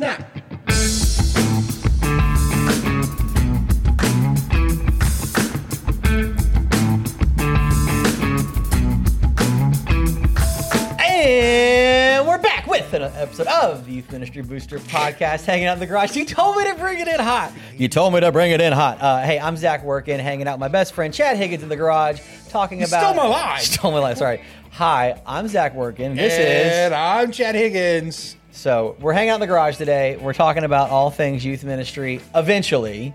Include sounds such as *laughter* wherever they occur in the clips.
snap. And we're back with an episode of the Youth Ministry Booster Podcast, hanging out in the garage. You told me to bring it in hot. You told me to bring it in hot. Uh, hey, I'm Zach Workin, hanging out with my best friend Chad Higgins in the garage, talking about. stole my line. *laughs* Stole my line. Sorry. Hi, I'm Zach Workin. This and is. I'm Chad Higgins. So we're hanging out in the garage today. We're talking about all things youth ministry. Eventually,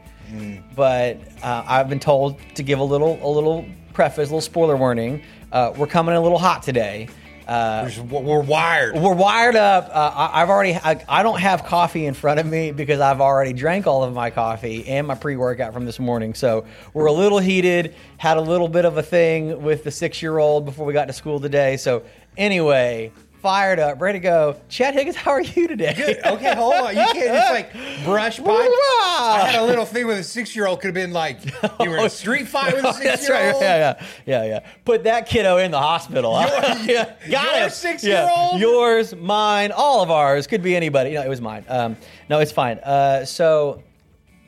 but uh, I've been told to give a little, a little preface, a little spoiler warning. Uh, we're coming in a little hot today. Uh, We're, we're wired. we're wired up. Uh, I, I've already. I, I don't have coffee in front of me because I've already drank all of my coffee and my pre-workout from this morning. So we're a little heated. Had a little bit of a thing with the six-year-old before we got to school today. So anyway, fired up, ready to go. Chad Higgins, how are you today? Okay, hold on. You can't just like brush *laughs* by. I had a little thing with a six year old. Could have been like *laughs* you were in a street fight with a *laughs* six year right. Yeah, yeah, yeah, yeah. Put that kiddo in the hospital. Your- yeah, got your it. six-year-old? Yeah. Yours, mine, all of ours. Could be anybody. No, it was mine. Um, no, it's fine. Uh, so,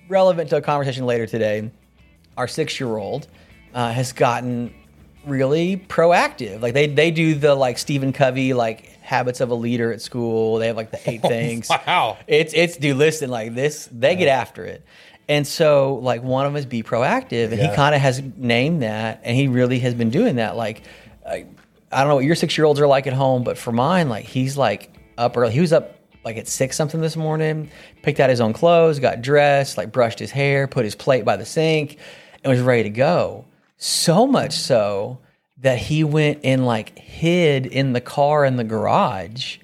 relevant to a conversation later today, our six-year-old uh, has gotten really proactive. Like they they do the like Stephen Covey like habits of a leader at school. They have like the eight *laughs* oh, things. wow. It's it's dude. Listen, like this, they get after it. And so, like one of them is be proactive, and he kind of has named that, and he really has been doing that. Like, I, I don't know what your six year olds are like at home, but for mine, like he's like up early. He was up like at six something this morning, picked out his own clothes, got dressed, like brushed his hair, put his plate by the sink, and was ready to go. So much so that he went and like hid in the car in the garage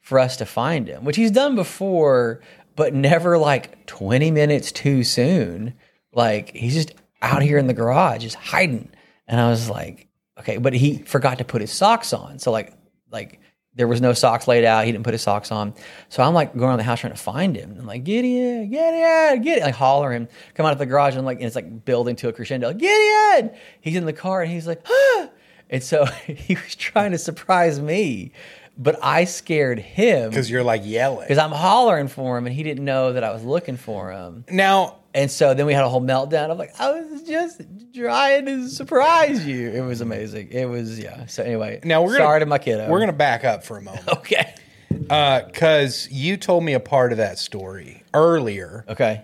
for us to find him, which he's done before, but never like 20 minutes too soon. Like he's just out here in the garage, just hiding. And I was like, okay, but he forgot to put his socks on. So like, like there was no socks laid out. He didn't put his socks on. So I'm like going around the house trying to find him. I'm like, Gideon, Gideon, Gideon. Like holler him, come out of the garage and like, and it's like building to a crescendo. Gideon! He's in the car and he's like, *gasps* ah! And so *laughs* he was trying to surprise me, but I scared him Because you're like yelling. because I'm hollering for him and he didn't know that I was looking for him. Now, And so then we had a whole meltdown. I'm like, I was just trying to surprise you. It was amazing. It was yeah. So anyway, now we're gonna, sorry to my kiddo. We're gonna back up for a moment *laughs* okay. Uh, because you told me a part of that story earlier Okay.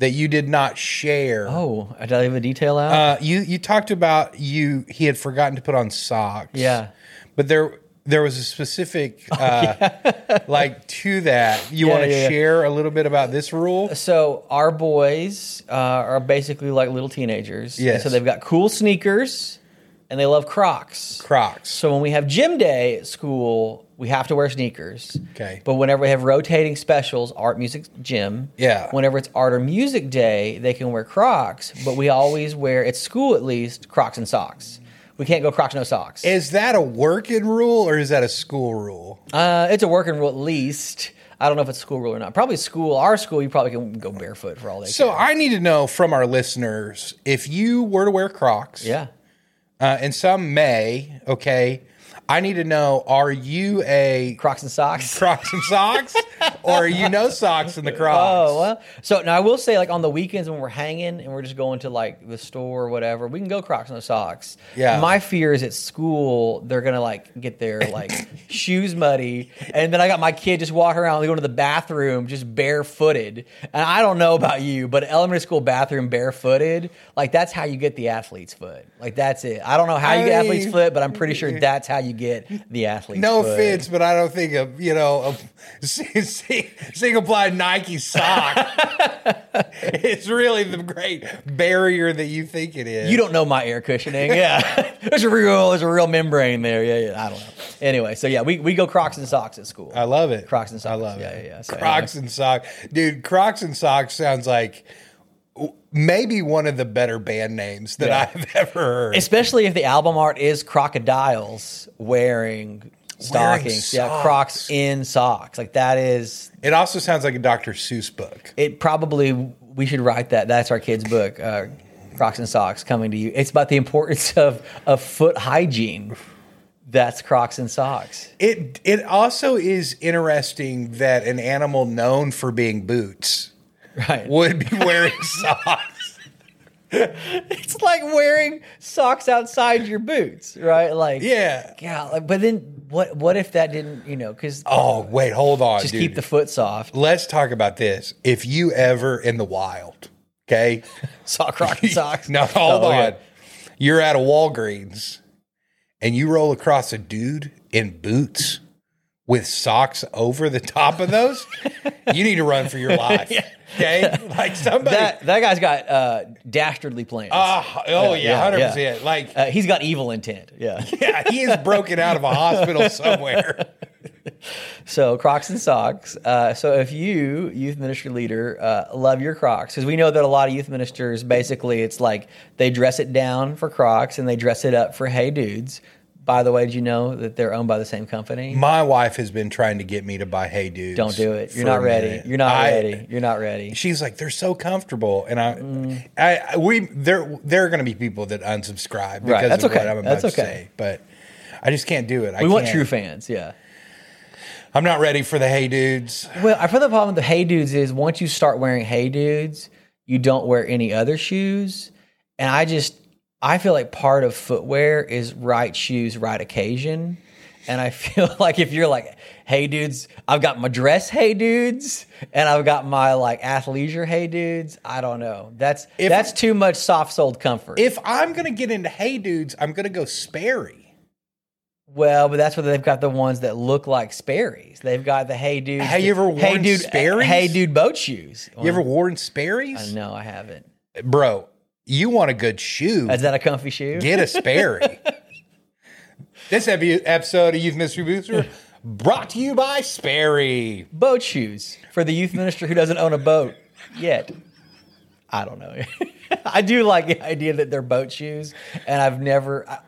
That you did not share. Oh, I did I leave a detail out? Uh, you you talked about you he had forgotten to put on socks. Yeah. Oh, but there there was a specific *laughs* uh, *laughs* like to that. You Yeah, want to yeah, yeah. share a little bit about this rule? so our boys uh, are basically like little teenagers. And Yes. So they've got cool sneakers and they love Crocs. Crocs. So when we have gym day at school, we have to wear sneakers. Okay. But whenever we have rotating specials, art, music, gym. Yeah. Whenever it's art or music day, they can wear Crocs. But we always wear at school at least Crocs and socks. We can't go Crocs no socks. Is that a working rule or is that a school rule? uh, it's a working rule at least. I don't know if it's a school rule or not. Probably school. Our school, you probably can go barefoot for all they So care. I need to know from our listeners if you were to wear Crocs, Yeah. Uh, and some may, okay. I need to know: Are you a Crocs and socks. *laughs* Crocs and socks, or are you no socks in the Crocs? Oh well. So now I will say, like on the weekends when we're hanging and we're just going to like the store or whatever, we can go Crocs and no socks. Yeah. My fear is at school they're gonna like get their like *laughs* shoes muddy, and then I got my kid just walking around, going to the bathroom just barefooted. And I don't know about you, but elementary school bathroom barefooted, like that's how you get the athlete's foot. Like that's it. I don't know how you get I athlete's foot, but I'm pretty sure *laughs* that's how you get the athlete. No foot. offense, but I don't think a you know a *laughs* single ply Nike sock *laughs* It's really the great barrier that you think it is. You don't know my air cushioning. Yeah. *laughs* there's a real there's a real membrane there. Yeah, yeah. I don't know. Anyway, so yeah, we, we go Crocs and socks at school. I love it. Crocs and socks. I love Yeah, it. yeah, yeah. So Crocs and socks, dude. Crocs and socks sounds like maybe one of the better band names that Yeah. I've ever heard. Especially if the album art is crocodiles wearing stockings. Yeah, socks. Crocs in socks. Like that is it also sounds like a Dr. Seuss book. it probably we should write that. That's our kids' book, uh, Crocs and Socks coming to you. It's about the importance *laughs* of of foot hygiene. That's Crocs and socks. It it also is interesting that an animal known for being boots Right. would be wearing *laughs* socks. It's like wearing socks outside your boots, right? Like, Yeah. yeah. Like, but then what? What if that didn't? You know, because Oh wait, hold on, just dude. keep the foot soft. Let's talk about this. If you ever in the wild, okay? *laughs* Sock and *laughs* socks. No, hold Oh, on. okay. You're at a Walgreens and you roll across a dude in boots with socks over the top of those. you need to run for your life. Okay? *laughs* *laughs* Like somebody. That that guy's got uh, dastardly plans. Ah, oh, yeah, yeah, 100%. Like, Uh, he's got evil intent. Yeah. *laughs* yeah, he is broken out of a hospital somewhere. So Crocs and socks. Uh, so if you, youth ministry leader, uh, love your Crocs, because we know that a lot of youth ministers basically it's like they dress it down for Crocs and they dress it up for Hey Dudes. By the way, did you know that they're owned by the same company? My wife has been trying to get me to buy Hey Dudes. Don't do it. You're not ready. You're not I- ready. You're not ready. She's like, they're so comfortable, and I, Mm. I, we, there, there are going to be people that unsubscribe because that's of okay. what I'm about That's to okay. say, but I just can't do it. I We want true fans. Yeah. I'm not ready for the Hey Dudes. Well, I feel the problem with the Hey Dudes is once you start wearing Hey Dudes, you don't wear any other shoes. And I just, I feel like part of footwear is right shoes, right occasion. And I *laughs* feel like if you're like, Hey Dudes, I've got my dress Hey Dudes and I've got my like athleisure Hey Dudes. I don't know. That's If- that's too much soft soled comfort. If I'm going to get into Hey Dudes, I'm going to go Sperry. well, but that's where they've got the ones that look like Sperry's. They've got the Hey Dudes. Have you ever worn hey dude, Sperry's? Hey Dude boat shoes. You ever worn Sperry's? No, I haven't. Bro, you want a good shoe. Is that a comfy shoe? Get a Sperry. *laughs* this episode of Youth Ministry Booster brought to you by Sperry. boat shoes for the youth minister who doesn't own a boat yet. I don't know. *laughs* I do like the idea that they're boat shoes, and I've never, I-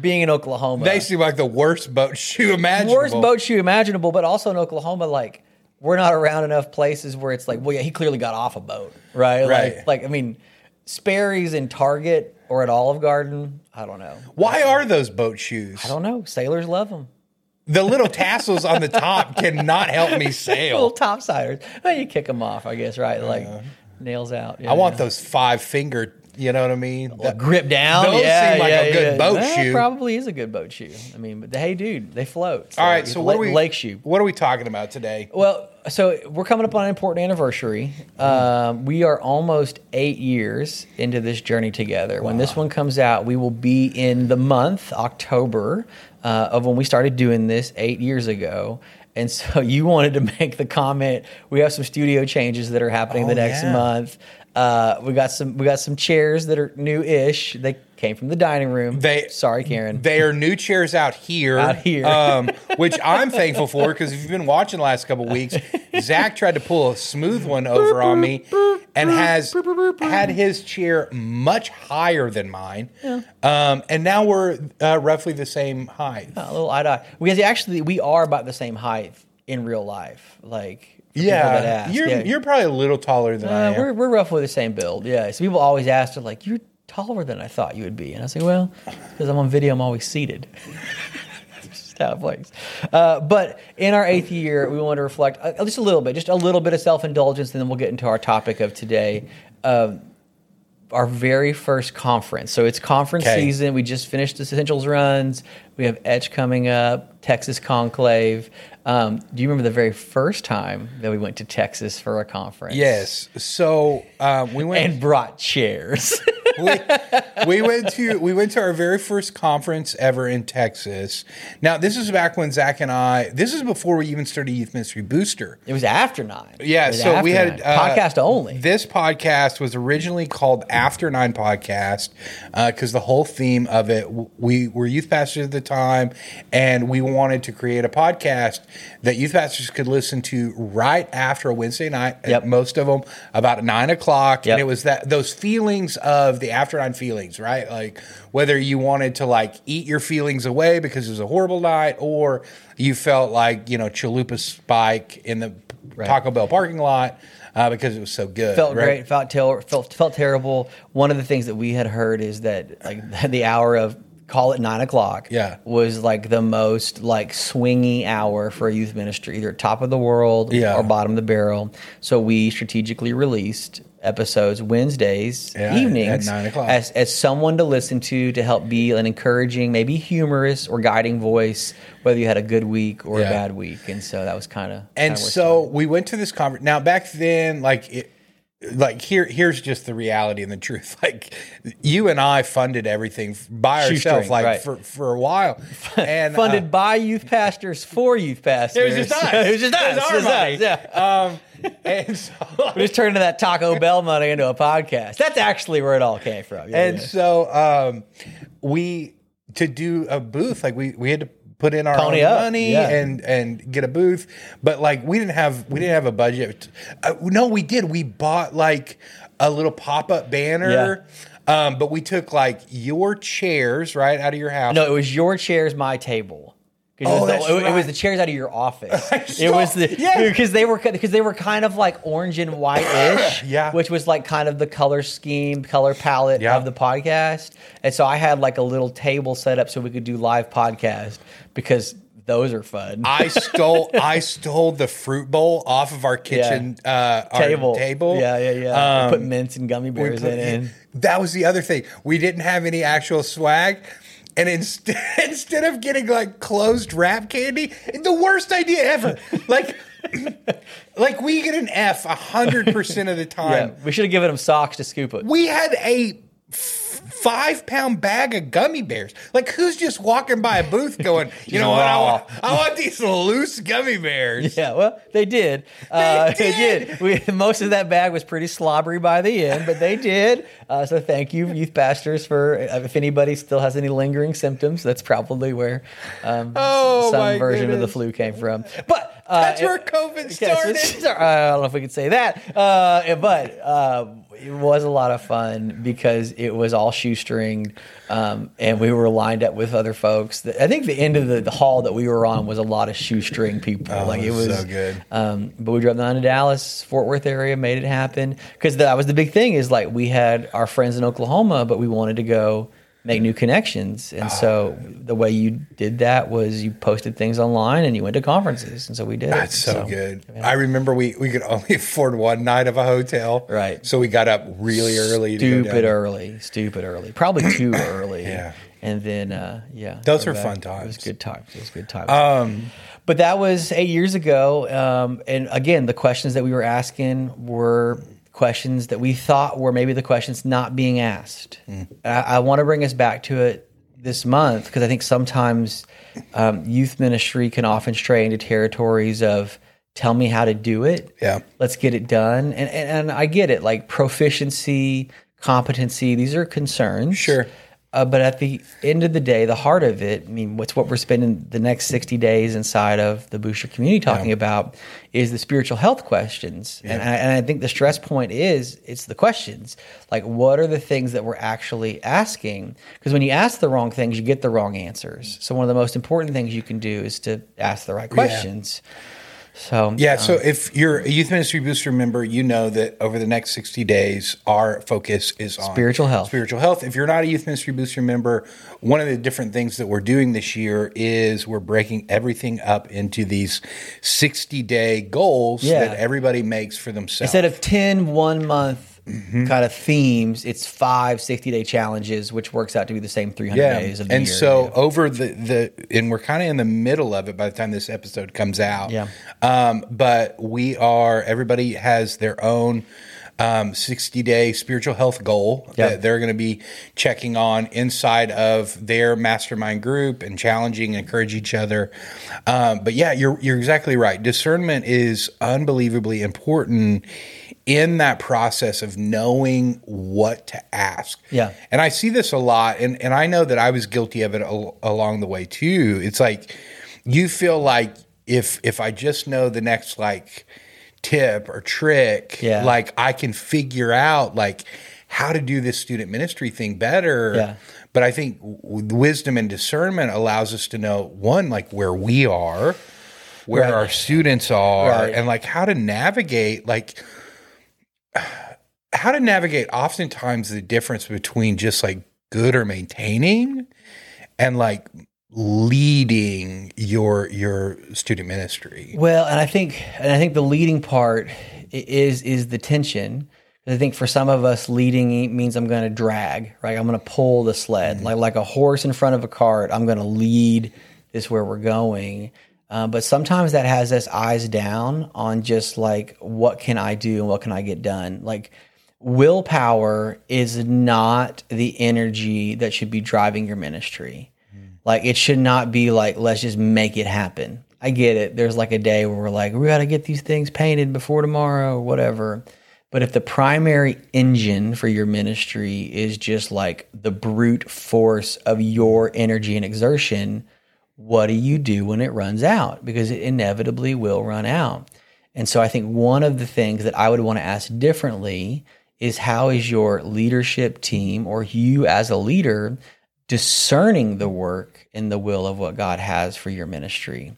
being in Oklahoma, They seem like the worst boat shoe imaginable. worst boat shoe imaginable, but also in Oklahoma, like we're not around enough places where it's like, well, yeah, he clearly got off a boat, right? Right. Like, like I mean, Sperry's in Target or at Olive Garden. I don't know. Why are those boat shoes? I don't know. Sailors love them. The little tassels on the top *laughs* cannot help me Little sail. topsiders. Well, you kick them off, I guess, right? Like nails out. I want those five finger, you know what I mean? The- grip down. Those yeah, seem like yeah, a good yeah. boat That shoe. Probably is a good boat shoe. I mean, but hey, dude, they float. All right, so what are we lake shoe? What are we talking about today? Well, so we're coming up on an important anniversary. Um, we are almost eight years into this journey together. When this one comes out, we will be in the month October uh, of when we started doing this eight years ago. And so *laughs* you wanted to make the comment. We have some studio changes that are happening the Oh, next yeah. month. Uh, we got some. We got some chairs that are new-ish. They came from the dining room. They- sorry, Karen. They are new chairs out here, Out here. um, which I'm thankful for because if you've been watching the last couple weeks, Zach tried to pull a smooth one over on me and has had his chair much higher than mine, um, and now we're uh, roughly the same height. a little eye to eye. Because actually, we are about the same height in real life. Like, for people that Yeah, you're Yeah. you're probably a little taller than I Uh, am. we're we're roughly the same build. Yeah. So people always ask, they're like, "You're taller than I thought you would be," and I say, "Well, because I'm on video, I'm always seated." *laughs* Just how it plays. Uh, but in our eighth year, we want to reflect uh, just a little bit, just a little bit of self indulgence, and then we'll get into our topic of today. Um, our very first conference. So it's conference Okay. season. We just finished the essentials runs. We have Etch coming up, Texas Conclave. Um, do you remember the very first time that we went to Texas for a conference? yes, so um, we went. And brought chairs. *laughs* we, we went to we went to our very first conference ever in Texas. Now this is back when Zach and I. This is before we even started Youth Ministry Booster. it was after nine. Yeah, so we had uh, podcast only. This podcast was originally called After Nine Podcast because the whole theme of it, we were youth pastors at the time, and we wanted to create a podcast that youth pastors could listen to right after a Wednesday night. Yep. Most of them about nine o'clock, Yep. and it was that those feelings of the after nine feelings, right? Like whether you wanted to like eat your feelings away because it was a horrible night, or you felt like you know chalupa spike in the Taco Bell parking lot uh, because it was so good. felt right? great. Felt ter- felt felt terrible. One of the things that we had heard is that like *laughs* the hour of call it nine o'clock. Yeah. was like the most like swingy hour for a youth ministry, either top of the world Yeah. or bottom of the barrel. So we strategically released episodes Wednesdays Yeah, evenings at 9 o'clock. as as someone to listen to to help be an encouraging, maybe humorous or guiding voice, whether you had a good week or Yeah. a bad week. And so that was kind of And so we went to this conference. Now back then, like it, like here, here's just the reality and the truth. *laughs* Like you and I funded everything by ourselves, like right. for for a while, *laughs* and uh, funded by youth pastors for youth pastors. it was just us. *laughs* it was just us. It was our It was money. us, Yeah. Um, and so We just turned that Taco Bell money into a podcast. That's actually where it all came from. Yeah, and yeah. so um, we to do a booth like we we had to put in our Pony own up, money yeah. and and get a booth. But like we didn't have we didn't have a budget. Uh, no we did. We bought like a little pop-up banner. Um, but we took like your chairs right out of your house. No, it was your chairs, my table. 'Cause It, Oh, was the, that's it- was the chairs out of your office. *laughs* it was the yeah. because they were because they were kind of like orange and white-ish, *coughs* Yeah. which was like kind of the color scheme, color palette Yeah. of the podcast. And so I had like a little table set up so we could do live podcast because those are fun. I *laughs* stole I stole the fruit bowl off of our kitchen uh, our table, table. yeah, yeah, yeah. Um, Put mints and gummy bears in it. *laughs* That was the other thing. We didn't have any actual swag. And instead, *laughs* instead of getting like closed wrap candy, the worst idea ever. Like, *clears throat* like we get an F a hundred percent of the *laughs* Yeah, time. we should have given them socks to scoop it. We had a five pound bag of gummy bears. Like, who's just walking by a booth going, *laughs* you know what? I want, I want these loose gummy bears. *laughs* Yeah, well, they did. *laughs* Uh, they did. did. We, most of that bag was pretty slobbery by the end, but they did. Uh, so thank you, youth pastors, for uh, if anybody still has any lingering symptoms, that's probably where um, Oh, some version of the flu came from. But uh, That's where COVID started. I don't know if we could say that, uh, but uh, it was a lot of fun because it was all shoestring, um, and we were lined up with other folks. I think the end of the, the hall that we were on was a lot of shoestring people. like it was Oh, so good. Um, but we drove down to Dallas, Fort Worth area, made it happen because that was the big thing. Is like we had our friends in Oklahoma, but we wanted to go make new connections, and so Ah. the way you did that was you posted things online and you went to conferences, and so we did. That's it. so, good. I remember we, we could only *laughs* afford one night of a hotel. Right. So we got up really early. stupid early, stupid early, probably too *coughs* early. Yeah. and then uh, yeah, Those were fun It times. was good times. It was good times. Um, but that was eight years ago, um, and again, the questions that we were asking were questions that we thought were maybe the questions not being asked. Mm. I, I want to bring us back to it this month because I think sometimes um, youth ministry can often stray into territories of tell me how to do it Yeah. let's get it done. And, and and I get it, like proficiency, competency, these are concerns. Sure. Uh, but at the end of the day, the heart of it, I mean, what's what we're spending the next 60 days inside of the Booster community talking about is the spiritual health questions. And, I, and I think the stress point is it's the questions. Like, what are the things that we're actually asking? Because when you ask the wrong things, you get the wrong answers. So, one of the most important things you can do is to ask the right questions. So, Yeah. So um, if you're a Youth Ministry Booster member, you know that over the next 60 days, our focus is on Spiritual health. Spiritual health. If you're not a Youth Ministry Booster member, one of the different things that we're doing this year is we're breaking everything up into these 60 day goals Yeah. that everybody makes for themselves. Instead of 10 one month Mm-hmm. kind of themes, it's five 60 day challenges, which works out to be the same 300 days of the and year. so over the the and we're kind of in the middle of it by the time this episode comes out. Yeah. Um, but we are everybody has their own um, 60 day spiritual health goal Yeah. that they're going to be checking on inside of their mastermind group and challenging and encourage each other. Um, but yeah, you're you're exactly right. Discernment is unbelievably important in that process of knowing what to ask. Yeah. And I see this a lot, and, and I know that I was guilty of it al- along the way too. It's like you feel like if if I just know the next like tip or trick, Yeah. like I can figure out like how to do this student ministry thing better. Yeah. But I think w- wisdom and discernment allows us to know one like where we are, where Right. our students are, Right. and like how to navigate like how to navigate oftentimes the difference between just like good or maintaining and like leading your your student ministry? Well, and I think and I think the leading part is is the tension. I think for some of us, leading means I'm going to drag, right? I'm going to pull the sled, like like a horse in front of a cart. I'm going to lead this where we're going. Uh, but sometimes that has us eyes down on just like what can I do and what can I get done. Like willpower is not the energy that should be driving your ministry. Like it should not be like let's just make it happen. I get it. There's like a day where we're like we got to get these things painted before tomorrow or whatever. But if the primary engine for your ministry is just like the brute force of your energy and exertion, what do you do when it runs out? Because it inevitably will run out. And so I think one of the things that I would want to ask differently is how is your leadership team or you as a leader discerning the work and the will of what God has for your ministry?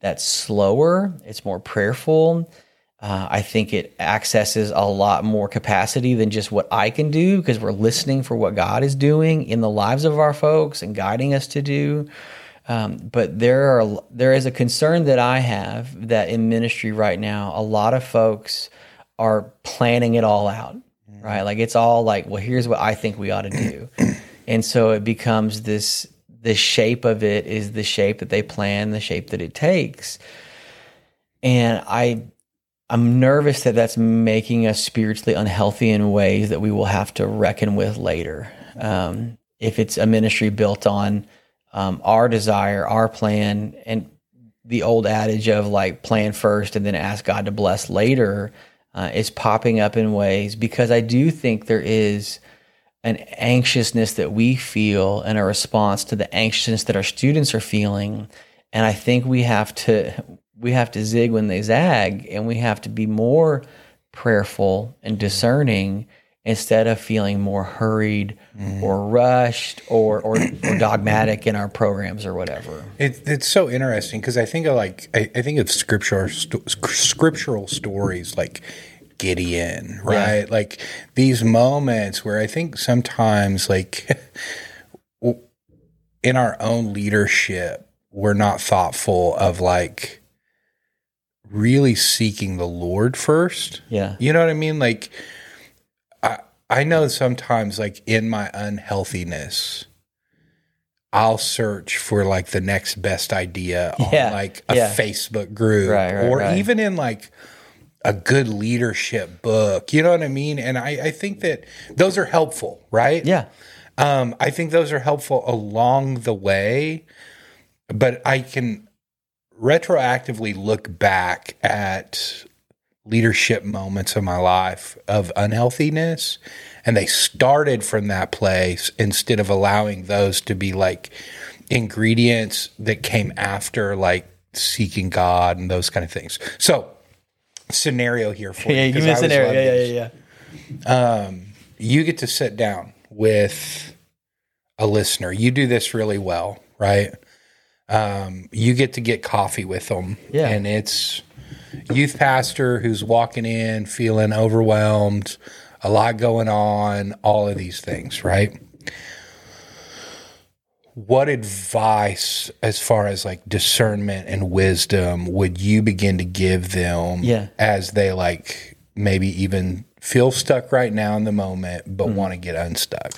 That's slower, it's more prayerful uh, I think it accesses a lot more capacity than just what I can do because we're listening for what God is doing in the lives of our folks and guiding us to do. Um, but there are there is a concern that I have that in ministry right now, a lot of folks are planning it all out, right? Like it's all like, well, here's what I think we ought to do, and so it becomes this. The shape of it is the shape that they plan, the shape that it takes, and I I'm nervous that that's making us spiritually unhealthy in ways that we will have to reckon with later. Um, if it's a ministry built on um, our desire, our plan, and the old adage of like plan first and then ask God to bless later uh, is popping up in ways because I do think there is an anxiousness that we feel and a response to the anxiousness that our students are feeling. And I think we have to we have to zig when they zag and we have to be more prayerful and discerning instead of feeling more hurried mm. or rushed or, or, or, dogmatic in our programs or whatever. It, it's so interesting because I think of like I, I think of scriptural st- scriptural stories like Gideon, right? Yeah. Like these moments where I think sometimes like *laughs* in our own leadership we're not thoughtful of like really seeking the Lord first. Yeah. You know what I mean? Like I I know sometimes like in my unhealthiness I'll search for like the next best idea on yeah. like a yeah. Facebook group right, right, or right. even in like a good leadership book. You know what I mean? And I, I think that those are helpful, right? Yeah. Um, I think those are helpful along the way, but I can retroactively look back at leadership moments of my life of unhealthiness and they started from that place instead of allowing those to be like ingredients that came after like seeking God and those kind of things. So, scenario here for you. *laughs* yeah, you. Give me a scenario. Yeah, yeah, yeah, Um, you get to sit down with a listener. You do this really well, right? um, you get to get coffee with them. Yeah. And it's youth pastor who's walking in feeling overwhelmed, a lot going on, all of these things, right? What advice, as far as like discernment and wisdom, would you begin to give them yeah. as they like maybe even feel stuck right now in the moment, but mm-hmm. want to get unstuck?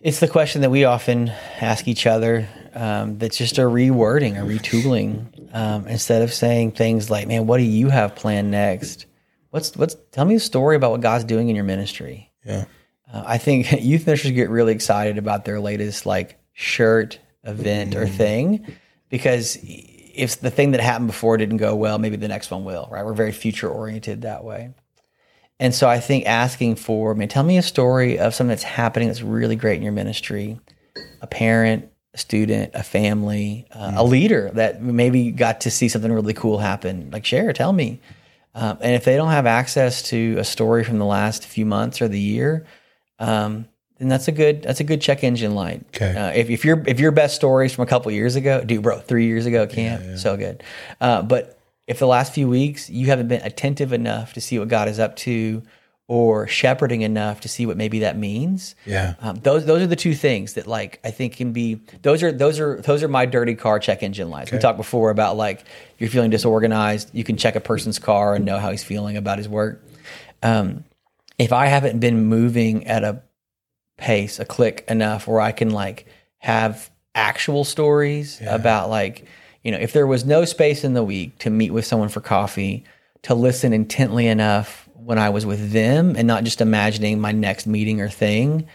It's the question that we often ask each other um, that's just a rewording, a retooling. Um, instead of saying things like, "Man, what do you have planned next?" What's what's tell me a story about what God's doing in your ministry. Yeah, uh, I think *laughs* youth ministers get really excited about their latest like shirt, event, mm-hmm. or thing because if the thing that happened before didn't go well, maybe the next one will. Right? We're very future oriented that way. And so I think asking for, I mean, tell me a story of something that's happening that's really great in your ministry, a parent, a student, a family, uh, mm-hmm. a leader that maybe got to see something really cool happen. Like, share, tell me. Um, and if they don't have access to a story from the last few months or the year, um, then that's a good that's a good check engine light. Okay. Uh, if, if your if your best stories from a couple years ago, dude, bro, three years ago, camp, yeah, yeah. so good. Uh, but if the last few weeks you haven't been attentive enough to see what God is up to, or shepherding enough to see what maybe that means. Yeah. Um, those those are the two things that like I think can be those are those are those are my dirty car check engine lights. We talked before about like you're feeling disorganized, you can check a person's car and know how he's feeling about his work. Um, if I haven't been moving at a pace, a click enough where I can like have actual stories about like, you know, if there was no space in the week to meet with someone for coffee, to listen intently enough when I was with them and not just imagining my next meeting or thing,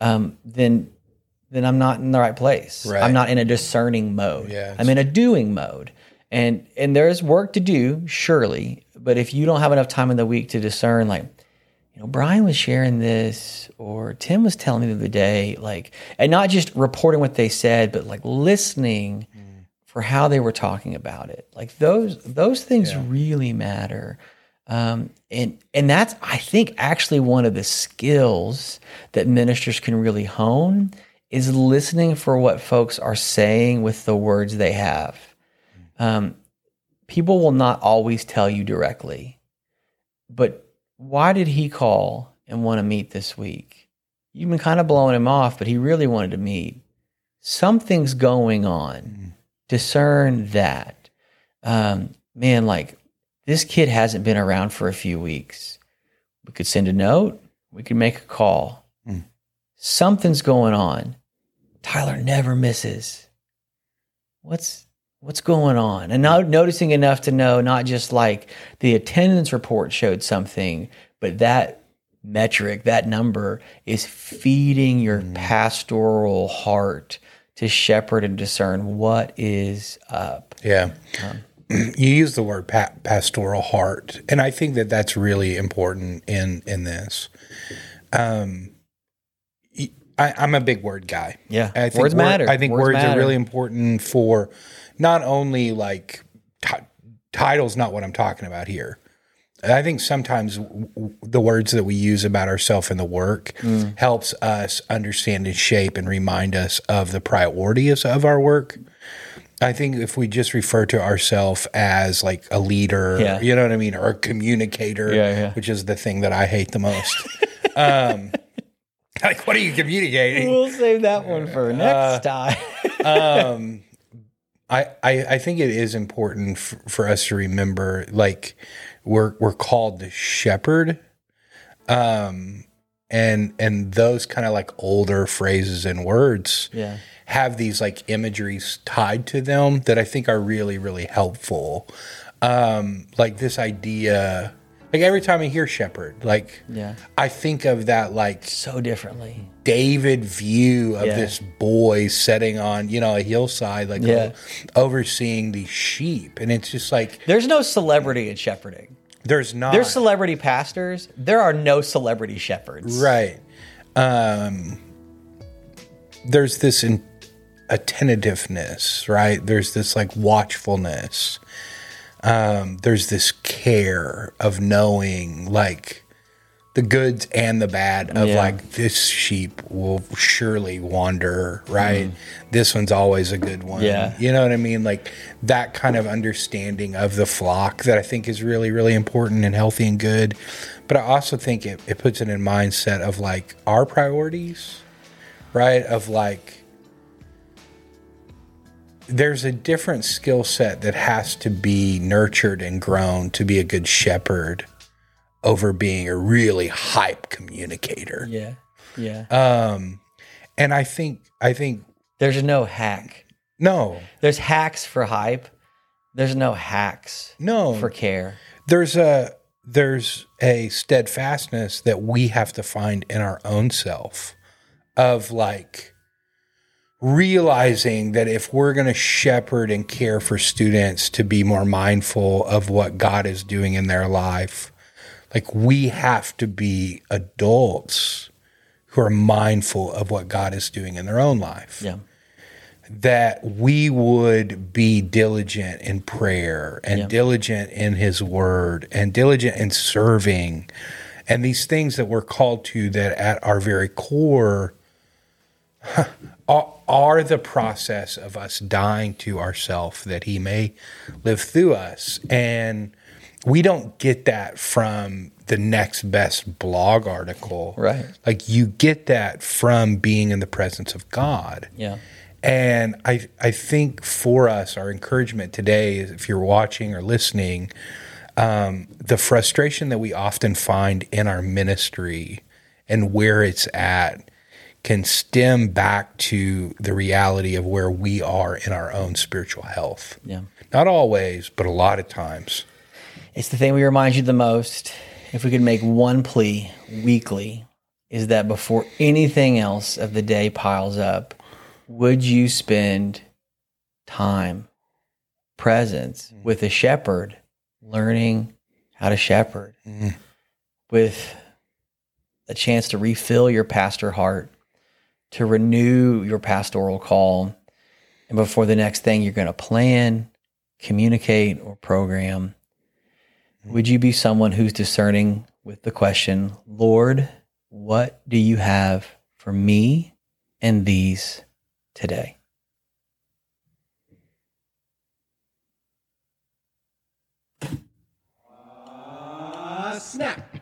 um, then then I'm not in the right place. Right. I'm not in a discerning mode. Yeah, I'm in a doing mode. And and there's work to do, surely. But if you don't have enough time in the week to discern, like, you know, Brian was sharing this, or Tim was telling me the other day, like, and not just reporting what they said, but like listening for how they were talking about it. Like those those things really matter. Um, and and that's I think actually one of the skills that ministers can really hone is listening for what folks are saying with the words they have. Um, people will not always tell you directly, but why did he call and want to meet this week? You've been kind of blowing him off, but he really wanted to meet. Something's going on. Discern that. Um, man, like this kid hasn't been around for a few weeks. We could send a note, we could make a call. Something's going on. Tyler never misses. What's what's going on? And now noticing enough to know not just like the attendance report showed something, but that metric, that number is feeding your pastoral heart to shepherd and discern what is up. Yeah. *clears throat* you use the word pa- pastoral heart, and I think that that's really important in in this. Um, I, am a big word guy. Yeah. I think Words wor- matter. I think Words words, matter. are really important for not only like ti- titles, not what I'm talking about here. I think sometimes w- w- the words that we use about ourselves in the work Mm. helps us understand and shape and remind us of the priorities of our work. I think if we just refer to ourselves as like a leader, Yeah. you know what I mean, or a communicator, Yeah, yeah. which is the thing that I hate the most. *laughs* um, *laughs* like, what are you communicating? We'll save that one for next time. *laughs* um, I, I I think it is important f- for us to remember, like we're we're called to shepherd, um, and and those kind of like older phrases and words, Yeah. have these like imageries tied to them that I think are really really helpful. Um, like this idea, like every time I hear shepherd, like Yeah. I think of that like So differently. David view of Yeah. this boy sitting on, you know, a hillside, like Yeah. overseeing these sheep. And it's just like, There's no celebrity in shepherding. there's not. There's celebrity pastors. There are no celebrity shepherds. right. Um, there's this in, attentiveness, right? There's this like watchfulness. Um, there's this care of knowing like the goods and the bad of Yeah. like this sheep will surely wander, right? This one's always a good one. Mm. Yeah. You know what I mean? Like that kind of understanding of the flock that I think is really, really important and healthy and good. But I also think it, it puts it in mindset of like our priorities, right? Of like there's a different skill set that has to be nurtured and grown to be a good shepherd over being a really hype communicator. Yeah. Yeah. Um, and I think I think There's no hack. no, There's hacks for hype. There's no hacks no. for care. there's a there's a steadfastness that we have to find in our own self of like realizing that if we're going to shepherd and care for students to be more mindful of what God is doing in their life like we have to be adults who are mindful of what God is doing in their own life Yeah. that we would be diligent in prayer and Yeah. diligent in his word and diligent in serving and these things that we're called to that at our very core are, are the process of us dying to ourself that he may live through us and we don't get that from the next best blog article. Right. Like you get that from being in the presence of God. Yeah. And I I think for us, our encouragement today is if you're watching or listening, um, the frustration that we often find in our ministry and where it's at can stem back to the reality of where we are in our own spiritual health. Yeah. Not always, but a lot of times. It's the thing we remind you the most. If we could make one plea weekly, is that before anything else of the day piles up, would you spend time, presence mm. with a shepherd, learning how to shepherd, mm. with a chance to refill your pastor heart, to renew your pastoral call, and before the next thing you're going to plan, communicate, or program, would you be someone who's discerning with the question, Lord, what do you have for me and these today? snap.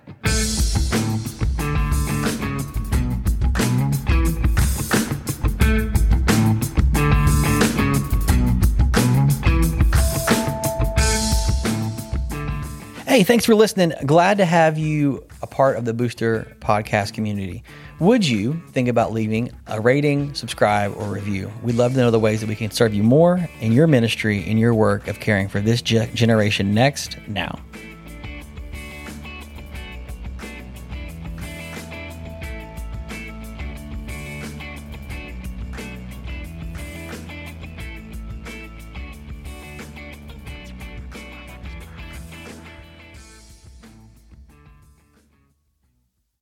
Hey, thanks for listening. Glad to have you a part of the Booster podcast community. Would you think about leaving a rating, subscribe, or review? We'd love to know the ways that we can serve you more in your ministry, in your work of caring for this ge- generation next, now.